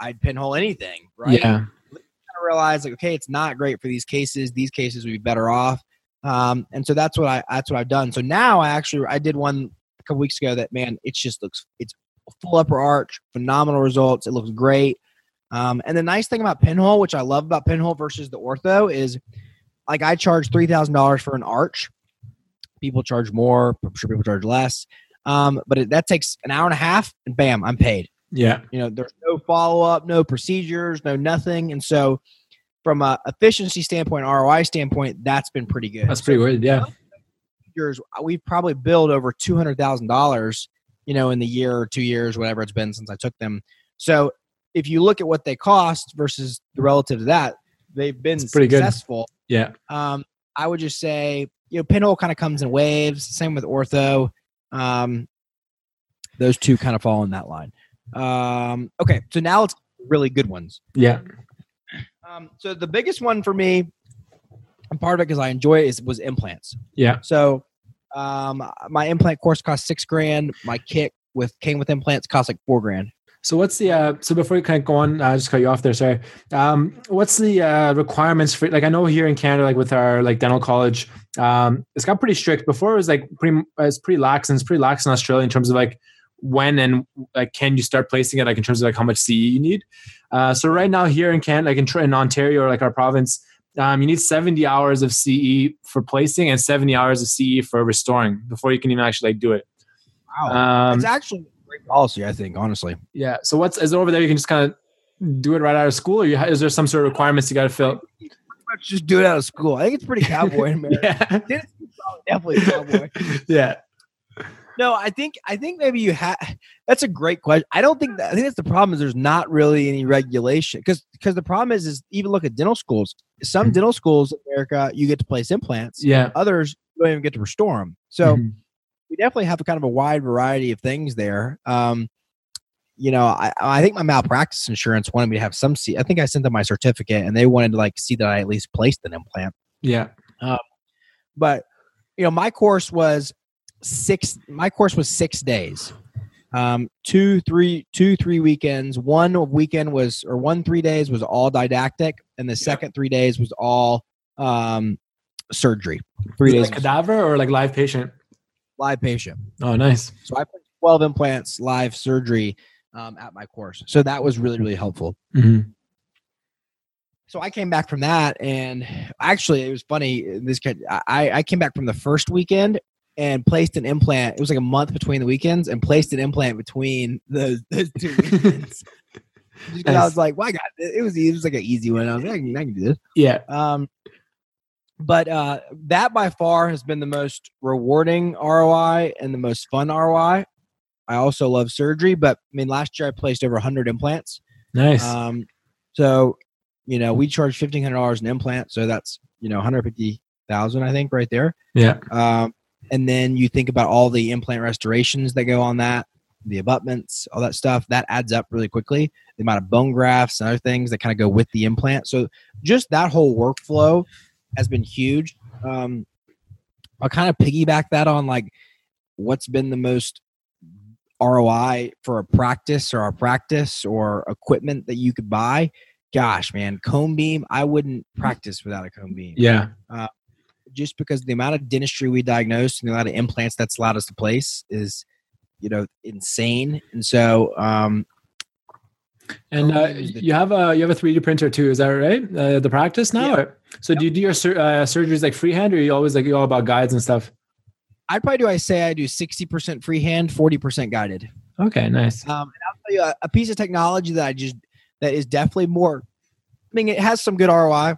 I'd pinhole anything, right? yeah I realized like, okay, it's not great for these cases. These cases would be better off. Um, and so that's what I that's what I've done. So now I actually I did one couple weeks ago that man, it just looks it's full upper arch, phenomenal results. It looks great. Um, and the nice thing about pinhole, which I love about pinhole versus the ortho, is like I charge three thousand dollars for an arch. People charge more. I'm sure people charge less. Um, but it, that takes an hour and a half, and bam, I'm paid. yeah You know, there's no follow up, no procedures, no nothing. And so, from a efficiency standpoint, ROI standpoint, that's been pretty good. that's pretty weird yeah Procedures, We've probably billed over two hundred thousand dollars, you know, in the year or two years, whatever it's been since I took them. So, if you look at what they cost versus the relative to that, they've been It's pretty good. successful. yeah Um, I would just say, you know, pinhole kind of comes in waves. Same with ortho. Um, those two kind of fall in that line. Um, okay, so now it's really good ones. yeah Um, so the biggest one for me, and part of it because I enjoy it, is was implants. yeah So um, my implant course cost six grand. My kit with came with implants cost like four grand. So what's the uh so before you kind of go on, I just cut you off there, sorry. Um what's the uh requirements for like I know here in Canada, like with our like dental college, um it's got pretty strict. Before it was like pretty it's pretty lax and it's pretty lax in Australia in terms of like when and like can you start placing it like in terms of like how much CE you need. Uh so right now here in Canada, like in, in Ontario or like our province, um, you need 70 hours of CE for placing and 70 hours of CE for restoring before you can even actually like do it. Wow, Um, it's actually a great policy. I think honestly. yeah. So what's is it over there? You can just kind of do it right out of school, or you, is there some sort of requirements you got to fill? Just do it out of school. I think it's pretty cowboy. Yeah. Definitely cowboy. yeah. No, I think I think maybe you have. That's a great question. I don't think that. I think that's the problem is there's not really any regulation because because the problem is is even look at dental schools. Some Mhm. dental schools in America you get to place implants. Yeah. Others you don't even get to restore them. So Mhm. we definitely have a kind of a wide variety of things there. Um, you know, I, I think my malpractice insurance wanted me to have some. See, I think I sent them my certificate, and they wanted to like see that I at least placed an implant. yeah. But you know, my course was six. My course was six days, um, two, three, two, three weekends. One weekend was, or one three days was all didactic, and the second three days was all um, surgery. Three days Like cadaver or like live patient. live patient. Oh, nice. So I put 12 implants live surgery um, at my course. So that was really, really helpful. Mhm. So I came back from that, and actually, it was funny. This kid, I, I came back from the first weekend and placed an implant. It was like a month between the weekends, and placed an implant between those, those two weekends. I was like, "Well, I got it. It was it was like an easy one." I was like, "I can, I can do this." Yeah. Um, but uh, that by far has been the most rewarding ROI and the most fun ROI. I also love surgery, but I mean, last year I placed over 100 implants. Nice. Um, so, you know, we charge $1,500 an implant. So that's, you know, 150,000, I think, right there. yeah. Um, and then you think about all the implant restorations that go on that, the abutments, all that stuff, that adds up really quickly. The amount of bone grafts and other things that kind of go with the implant. So just that whole workflow has been huge. Um, I'll kind of piggyback that on like what's been the most ROI for a practice or a practice or equipment that you could buy. Gosh, man, cone beam, I wouldn't practice without a cone beam Yeah. Just because the amount of dentistry we diagnosed and the amount of implants that's allowed us to place is, you know, insane. And so, um, And uh, you have a you have a three D printer too, is that right? Uh, the practice now. Yeah. So do you do your sur- uh, surgeries like freehand, or you always like you all about guides and stuff? I'd probably do, I say I do 60% freehand, 40% guided. Okay, nice. Um, and I'll tell you a, a piece of technology that I just, that is definitely more, I mean, it has some good ROI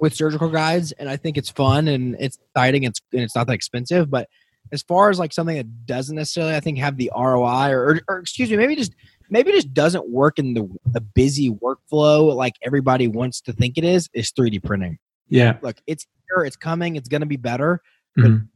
with surgical guides and I think it's fun and it's exciting. It's, and it's not that expensive, but as far as like something that doesn't necessarily, I think have the ROI or, or, or excuse me, maybe just, maybe just doesn't work in the, the busy workflow like everybody wants to think it is, is 3D printing. Yeah. Look, it's here, it's coming, it's going to be better. But Mhm.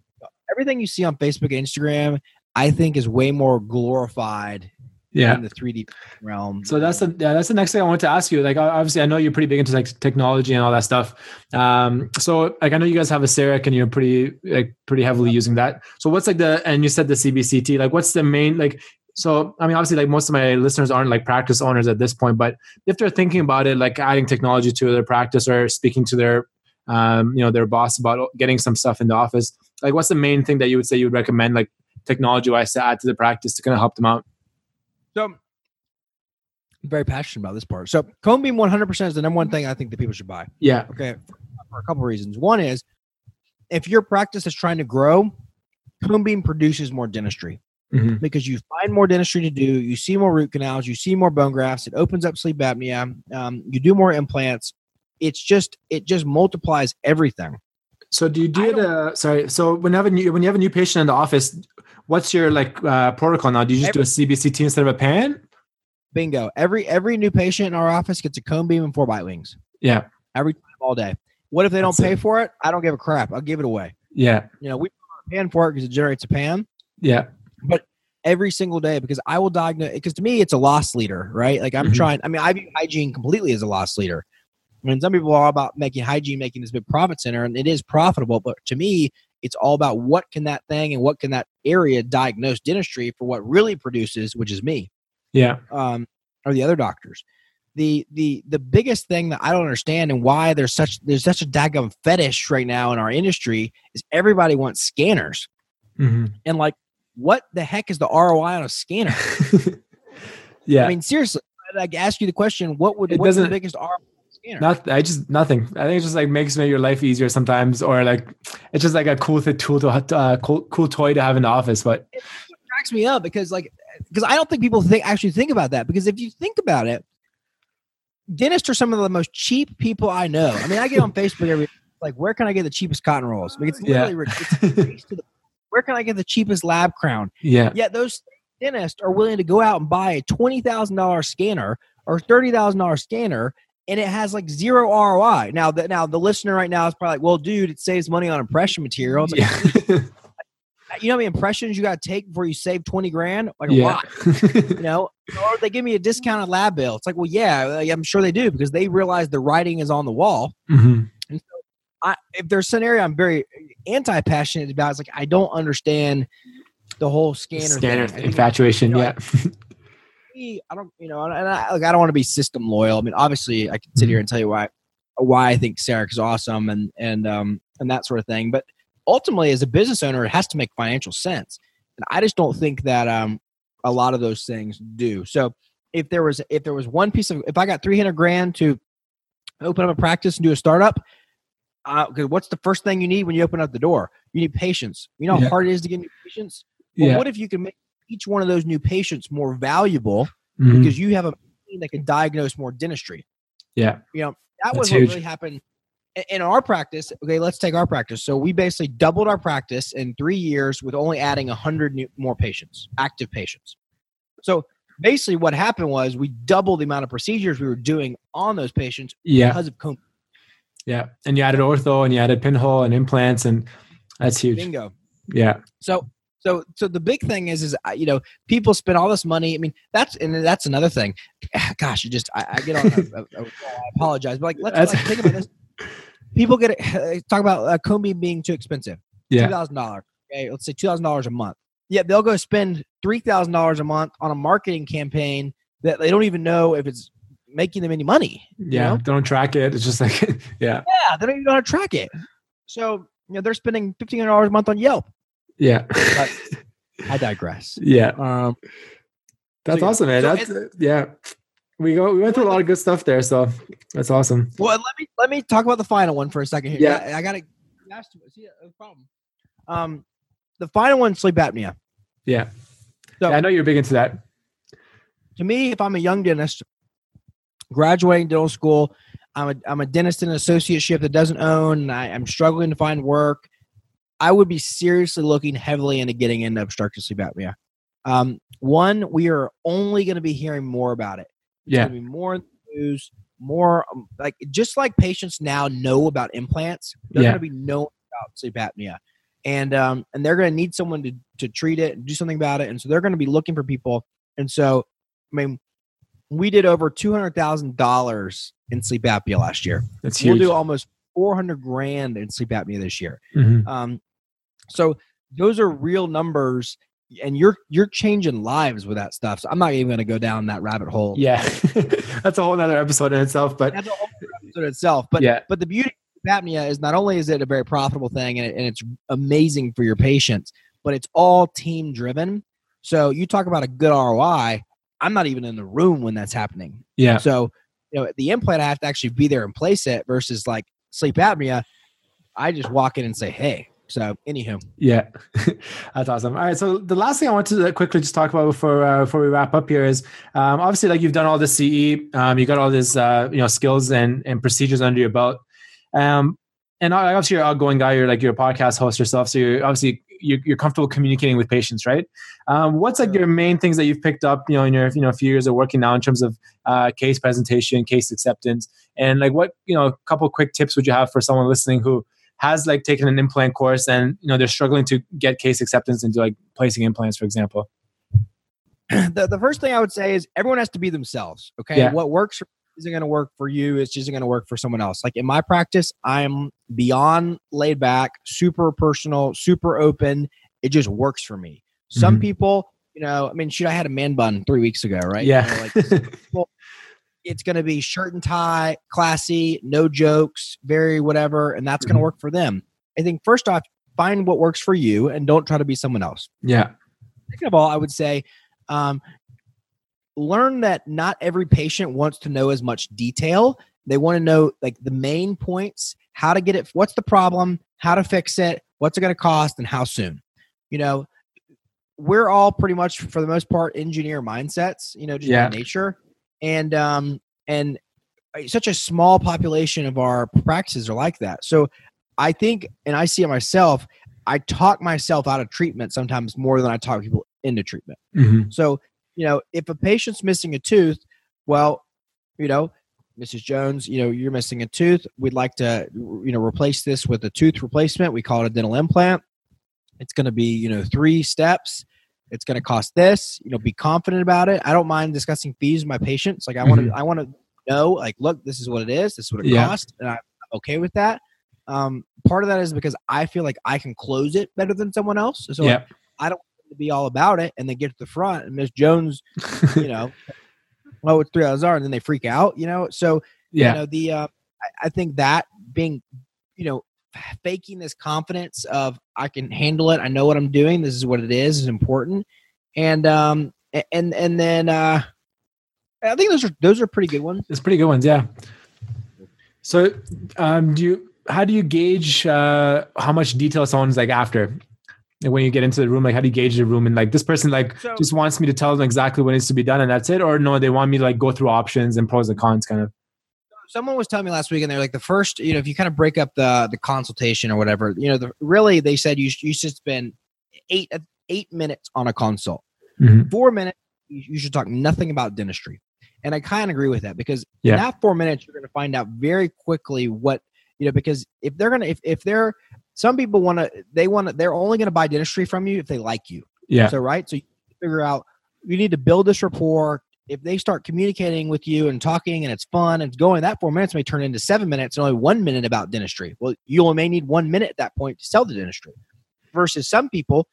everything you see on Facebook and Instagram, I think is way more glorified Yeah. in the 3D realm. So that's the yeah, that's the next thing I want to ask you. Like obviously, I know you're pretty big into like technology and all that stuff. Um, so like I know you guys have a CEREC and you're pretty like pretty heavily using that. So what's like the and you said the CBCT. Like what's the main like? So I mean, obviously, like most of my listeners aren't like practice owners at this point, but if they're thinking about it, like adding technology to their practice or speaking to their um, you know their boss about getting some stuff in the office, like what's the main thing that you would say you would recommend like technology wise to add to the practice to kind of help them out? So I'm very passionate about this part. So cone beam 100% is the number one thing I think that people should buy. Yeah. Okay, for a couple reasons. One is if your practice is trying to grow, cone beam produces more dentistry Mhm. because you find more dentistry to do. You see more root canals. You see more bone grafts. It opens up sleep apnea. Um, you do more implants. It's just it just multiplies everything. So do you do it? Uh, sorry. So when you have a new when you have a new patient in the office, what's your like uh, protocol now? Do you just do a CBCT instead of a pan? Bingo. Every every new patient in our office gets a cone beam and four bite wings Yeah. every time all day. What if they don't That's pay it. for it? I don't give a crap. I'll give it away. Yeah. You know, we pan for it because it generates a pan Yeah. But every single day because I will diagnose because to me it's a loss leader, right? Like I'm Mhm. trying. I mean, I view hygiene completely as a loss leader. I mean, some people are all about making hygiene, making this big profit center, and it is profitable. But to me, it's all about what can that thing and what can that area diagnose dentistry for what really produces, which is me. Yeah. um, or the other doctors. The the the biggest thing that I don't understand and why there's such there's such a daggum fetish right now in our industry is everybody wants scanners hmm and like what the heck is the ROI on a scanner? yeah. I mean seriously, I'd like ask you the question: What would It what's the biggest ROI on a scanner? Not. I just nothing. I think it just like makes your life easier sometimes, or like it's just like a cool tool to uh, cool, cool toy to have in the office. But it cracks me up because like because I don't think people think actually think about that because if you think about it, dentists are some of the most cheap people I know. I mean, I get on Facebook every like where can I get the cheapest cotton rolls? Like it's Yeah. literally rid- it's to the- where can I get the cheapest lab crown? yeah. Yet those dentists are willing to go out and buy a twenty thousand dollar scanner or thirty thousand dollar scanner. And it has like zero ROI. Now that now the listener right now is probably like, "Well, dude, it saves money on impression material." Like, Yeah. you know how many impressions you got to take before you save 20 grand? Like a yeah. lot, you know? Or they give me a discounted lab bill. It's like, well, yeah, I'm sure they do because they realize the writing is on the wall. Mhm. I, if there's a scenario I'm very anti passionate about, it's like, I don't understand the whole scanner, Scanner thing. Infatuation. you know, yeah. Me, I don't, you know, and I, like, I don't want to be system loyal. I mean, obviously, I can sit here and tell you why, why I think CEREC is awesome and and um and that sort of thing. But ultimately, as a business owner, it has to make financial sense, and I just don't think that um a lot of those things do. So if there was if there was one piece of if I got three hundred grand to open up a practice and do a startup. Uh, what's the first thing you need when you open up the door? You need patience. You know how Yeah. hard it is to get new patients. Well, yeah. what if you can make each one of those new patients more valuable Mhm. because you have a team that can diagnose more dentistry. Yeah. You know, that That's was huge. really happened in- in our practice. Okay, let's take our practice. So we basically doubled our practice in three years with only adding 100 new, more patients, active patients. So basically, what happened was we doubled the amount of procedures we were doing on those patients Yeah. because of COVID. Yeah. And you added ortho and you added pinhole and implants and that's huge. Bingo. Yeah. So so so the big thing is is you know people spend all this money. I mean that's and that's another thing. Gosh, you just I, I get on. I, I, apologize, but like let's like, think about this. People get talk about uh, cone beam too expensive. Yeah. thousand dollars. Okay, let's say two thousand dollars a month. Yeah, they'll go spend three thousand dollars a month on a marketing campaign that they don't even know if it's making them any money. you Yeah. know? Don't track it. It's just like, yeah. Yeah, they don't even know how to track it. So you know they're spending fifteen hundred dollars a month on Yelp. Yeah. I digress. yeah. Um, That's yeah. awesome, man. So That's yeah. We go. We went through a lot of good stuff there, so that's awesome. Well, let me let me talk about the final one for a second here. Yeah. I, I got to. See, a problem. Um, the final one, sleep apnea. Yeah. So- yeah I know you're big into that. To me, if I'm a young dentist graduating dental school, I'm a I'm a dentist in an associateship that doesn't own. And I, I'm struggling to find work. I would be seriously looking heavily into getting into obstructive sleep apnea. Um, one, we are only going to be hearing more about it. It's Yeah. be more news, more um, like just like patients now know about implants, they're Yeah. going to be knowing about sleep apnea, and um, and they're going to need someone to to treat it and do something about it, and so they're going to be looking for people. And so, I mean, we did over two hundred thousand dollars in sleep apnea last year. That's huge. We'll do almost four hundred grand in sleep apnea this year. Mhm. Um, so those are real numbers, and you're you're changing lives with that stuff. So I'm not even going to go down that rabbit hole. Yeah. that's a whole nother episode in itself, but that's a whole episode itself. But Yeah. but the beauty of apnea is not only is it a very profitable thing and, it, and it's amazing for your patients, but it's all team driven. So you talk about a good ROI. I'm not even in the room when that's happening. yeah. So you know the implant I have to actually be there and place it versus like sleep apnea. I just walk in and say, hey. So anywho, Yeah, that's awesome. All right, so the last thing I want to quickly just talk about before uh, before we wrap up here is um, obviously like you've done all the CE, um, you got all these uh, you know skills and and procedures under your belt, um, and obviously you're an outgoing guy. You're like you're a podcast host yourself, so you're obviously you're, you're comfortable communicating with patients, right? Um, what's like your main things that you've picked up, you know, in your you know few years of working now in terms of uh, case presentation, case acceptance, and like what you know, a couple quick tips would you have for someone listening who has like taken an implant course and you know they're struggling to get case acceptance into like placing implants for example the, the first thing I would say is everyone has to be themselves. Okay. Yeah. What works for isn't going to work for you. It's just going to work for someone else. Like in my practice, I'm beyond laid back, super personal, super open. It just works for me. Some Mhm. people, you know, I mean, shoot, I had a man bun three weeks ago, right? You yeah know, like it's going to be shirt and tie, classy, no jokes, very whatever, and that's going Mhm. to work for them. I think first off, find what works for you and don't try to be someone else. yeah Second of all, I would say um, learn that not every patient wants to know as much detail. They want to know like the main points, how to get it, what's the problem, how to fix it, what's it going to cost, and how soon. You know, we're all pretty much for the most part engineer mindsets. You know, just Yeah. by nature, and um, and such a small population of our practices are like that. So I think, and I see it myself. I talk myself out of treatment sometimes more than I talk people into treatment. Mhm. So, you know, if a patient's missing a tooth, well, you know, Mrs. Jones, you know, you're missing a tooth. We'd like to, you know, replace this with a tooth replacement. We call it a dental implant. It's going to be, you know, three steps. It's going to cost this. You know, be confident about it. I don't mind discussing fees with my patients. Like I want to, I want to know, like, look, this is what it is. This is what it Yeah. costs, and I'm okay with that. Um, part of that is because I feel like I can close it better than someone else. So yeah like, i don't want to be all about it and then get to the front and Miss Jones, you know, oh, it's three hours are, and then they freak out, you know. So yeah you know, the uh, I, I think that being, you know, faking this confidence of I can handle it, I know what I'm doing, this is what it is, is important, and um and and then uh I think those are those are pretty good ones. it's pretty good ones yeah. So um do you how do you gauge uh how much detail someone's like after? Like when you get into the room, like how do you gauge the room? And like this person like So- just wants me to tell them exactly what needs to be done and that's it, or no, they want me to like go through options and pros and cons, kind of. Someone was telling me last week, and they're like the first, you know, if you kind of break up the the consultation or whatever, you know, the, really they said you you should spend eight eight minutes on a consult. Mhm. Four minutes, you, you should talk nothing about dentistry, and I kind of agree with that because Yeah. in that four minutes you're going to find out very quickly what you know because if they're gonna if if they're some people want to they want to they're only going to buy dentistry from you if they like you Yeah. so right, so you figure out you need to build this rapport. If they start communicating with you and talking and it's fun and it's going, that four minutes may turn into seven minutes and only one minute about dentistry. Well, you only may need one minute at that point to sell the dentistry. Versus some people,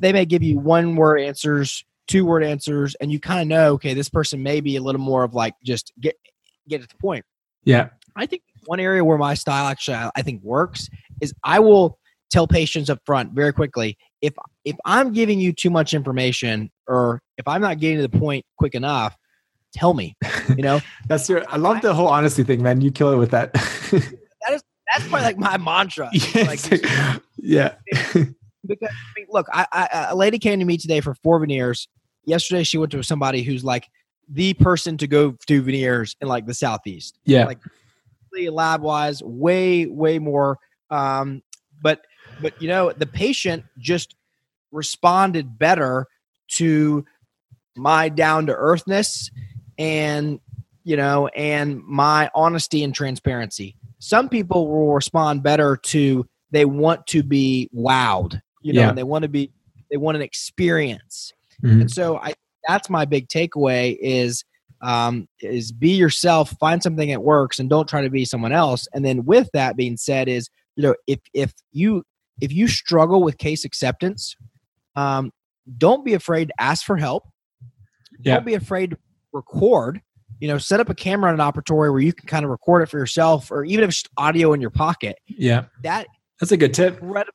they may give you one word answers, two word answers, and you kind of know, okay, this person may be a little more of like just get get to the point. Yeah. I think one area where my style actually I think works is I will tell patients up front very quickly if if I'm giving you too much information or if I'm not getting to the point quick enough, tell me. You know, That's your I love the whole honesty thing, man. You kill it with that. that's probably like my mantra. yeah. Like, like- yeah. because I mean, look, I, I a lady came to me today for four veneers. Yesterday, she went to somebody who's like the person to go do veneers in like the southeast. Yeah. Like, lab wise, way way more. Um, but but you know, the patient just responded better to my down to earthness and you know and my honesty and transparency. Some people will respond better to they want to be wowed, you know, Yeah. and they want to be they want an experience. Mhm. And so I that's my big takeaway is um, is be yourself, find something that works, and don't try to be someone else. And then with that being said, is you know if if you if you struggle with case acceptance, um, don't be afraid to ask for help. Yeah. Don't be afraid to record. You know, set up a camera in an operatory where you can kind of record it for yourself, or even if it's just audio in your pocket. Yeah. That That's a good tip. incredible.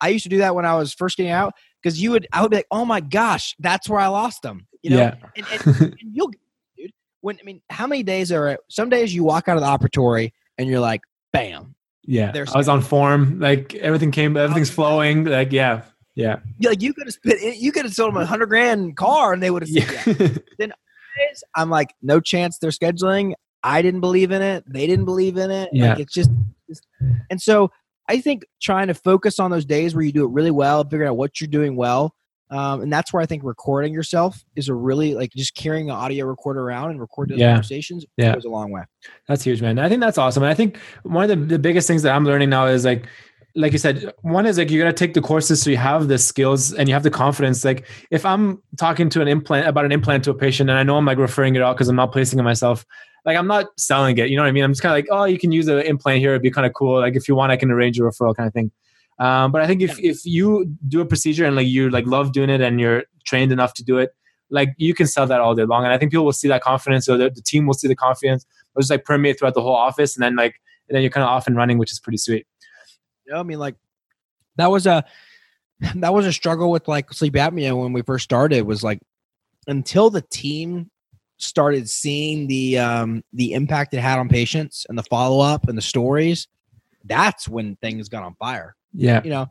I used to do that when I was first getting out because you would I would be like, oh my gosh, that's where I lost them. You know, yeah. and, and, and you'll dude when I mean how many days are it? some days you walk out of the operatory and you're like, bam. Yeah. I was on form. Like everything came, everything's flowing. Like, yeah. Yeah. Like you could have spent you could have sold them a hundred grand car and they would have yeah. Days, I'm like, no chance they're scheduling. I didn't believe in it. They didn't believe in it. Yeah. Like it's just, just and so I think trying to focus on those days where you do it really well, figuring out what you're doing well. Um, and that's where I think recording yourself is a really like just carrying an audio recorder around and record those Yeah. conversations Yeah. goes a long way. That's huge, man. I think that's awesome. And I think one of the, the biggest things that I'm learning now is like, like you said, one is like you gotta take the courses so you have the skills and you have the confidence. Like if I'm talking to an implant about an implant to a patient and I know I'm like referring it out because I'm not placing it myself, like I'm not selling it. You know what I mean? I'm just kind of like, oh, you can use an implant here. It'd be kind of cool. Like if you want, I can arrange a referral kind of thing. Um, but I think if if you do a procedure and like you like love doing it and you're trained enough to do it, like you can sell that all day long. And I think people will see that confidence, or the, the team will see the confidence. It'll just like permeate throughout the whole office, and then like and then you're kind of off and running, which is pretty sweet. You know, I mean, like that was a that was a struggle with like sleep apnea when we first started. Was like until the team started seeing the um the impact it had on patients and the follow up and the stories. That's when things got on fire. Yeah, You know,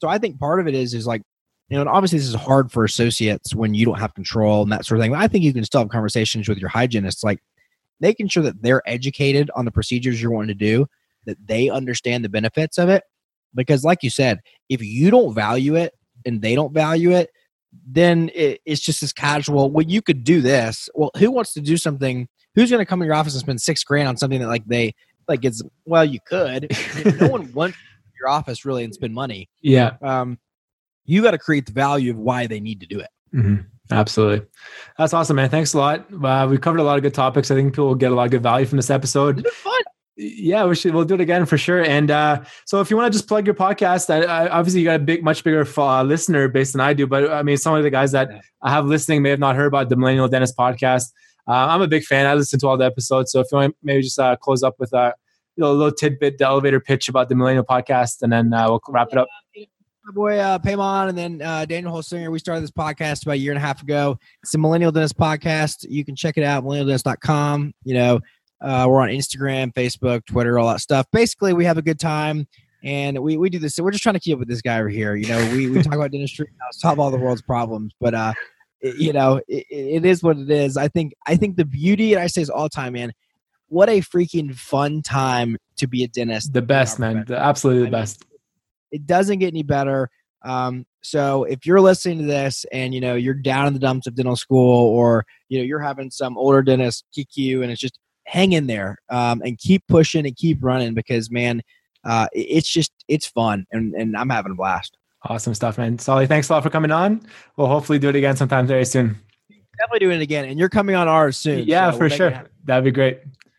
so I think part of it is is like you know, and obviously this is hard for associates when you don't have control and that sort of thing. But I think you can still have conversations with your hygienists, like making sure that they're educated on the procedures you're wanting to do, that they understand the benefits of it. Because, like you said, if you don't value it and they don't value it, then it, it's just as casual. Well, you could do this. Well, who wants to do something? Who's going to come in your office and spend six grand on something that like they like? It's well, you could. no one wants your office really and spend money yeah, um, you got to create the value of why they need to do it. hmm absolutely. That's awesome, man. Thanks a lot. Uh, we covered a lot of good topics. I think people will get a lot of good value from this episode. It's been fun. Yeah we should we'll do it again for sure and uh so if you want to just plug your podcast I, I, obviously you got a big much bigger uh, listener base than i do but i mean some of the guys that i have listening may have not heard about the millennial dentist podcast uh, i'm a big fan i listen to all the episodes so if you want to maybe just uh, close up with a you know, little tidbit the elevator pitch about the millennial podcast and then uh, we'll wrap it up My boy uh, Paymon and then uh, Daniel Holsinger. We started this podcast about a year and a half ago. It's the Millennial Dentist Podcast. You can check it out, millennialdentist.com. You know, uh, we're on Instagram, Facebook, Twitter, all that stuff. Basically, we have a good time. and we, we do this. So we're just trying to keep up with this guy over here. You know, we, we talk about dentistry, solve all the world's problems, but uh, it, you know, it, it is what it is. I think I think the beauty, and I say this all the time, man. What a freaking fun time to be a dentist. The best, man. The, absolutely the I best. Mean, it doesn't get any better. Um, so if you're listening to this and you know you're down in the dumps of dental school, or you know you're having some older dentist kick you, and it's just hang in there um, and keep pushing and keep running because man, uh, it's just it's fun and and I'm having a blast. Awesome stuff, man. Sully, thanks a lot for coming on. We'll hopefully do it again sometime very soon. Definitely doing it again, and you're coming on ours soon. Yeah, so for sure. That'd be great.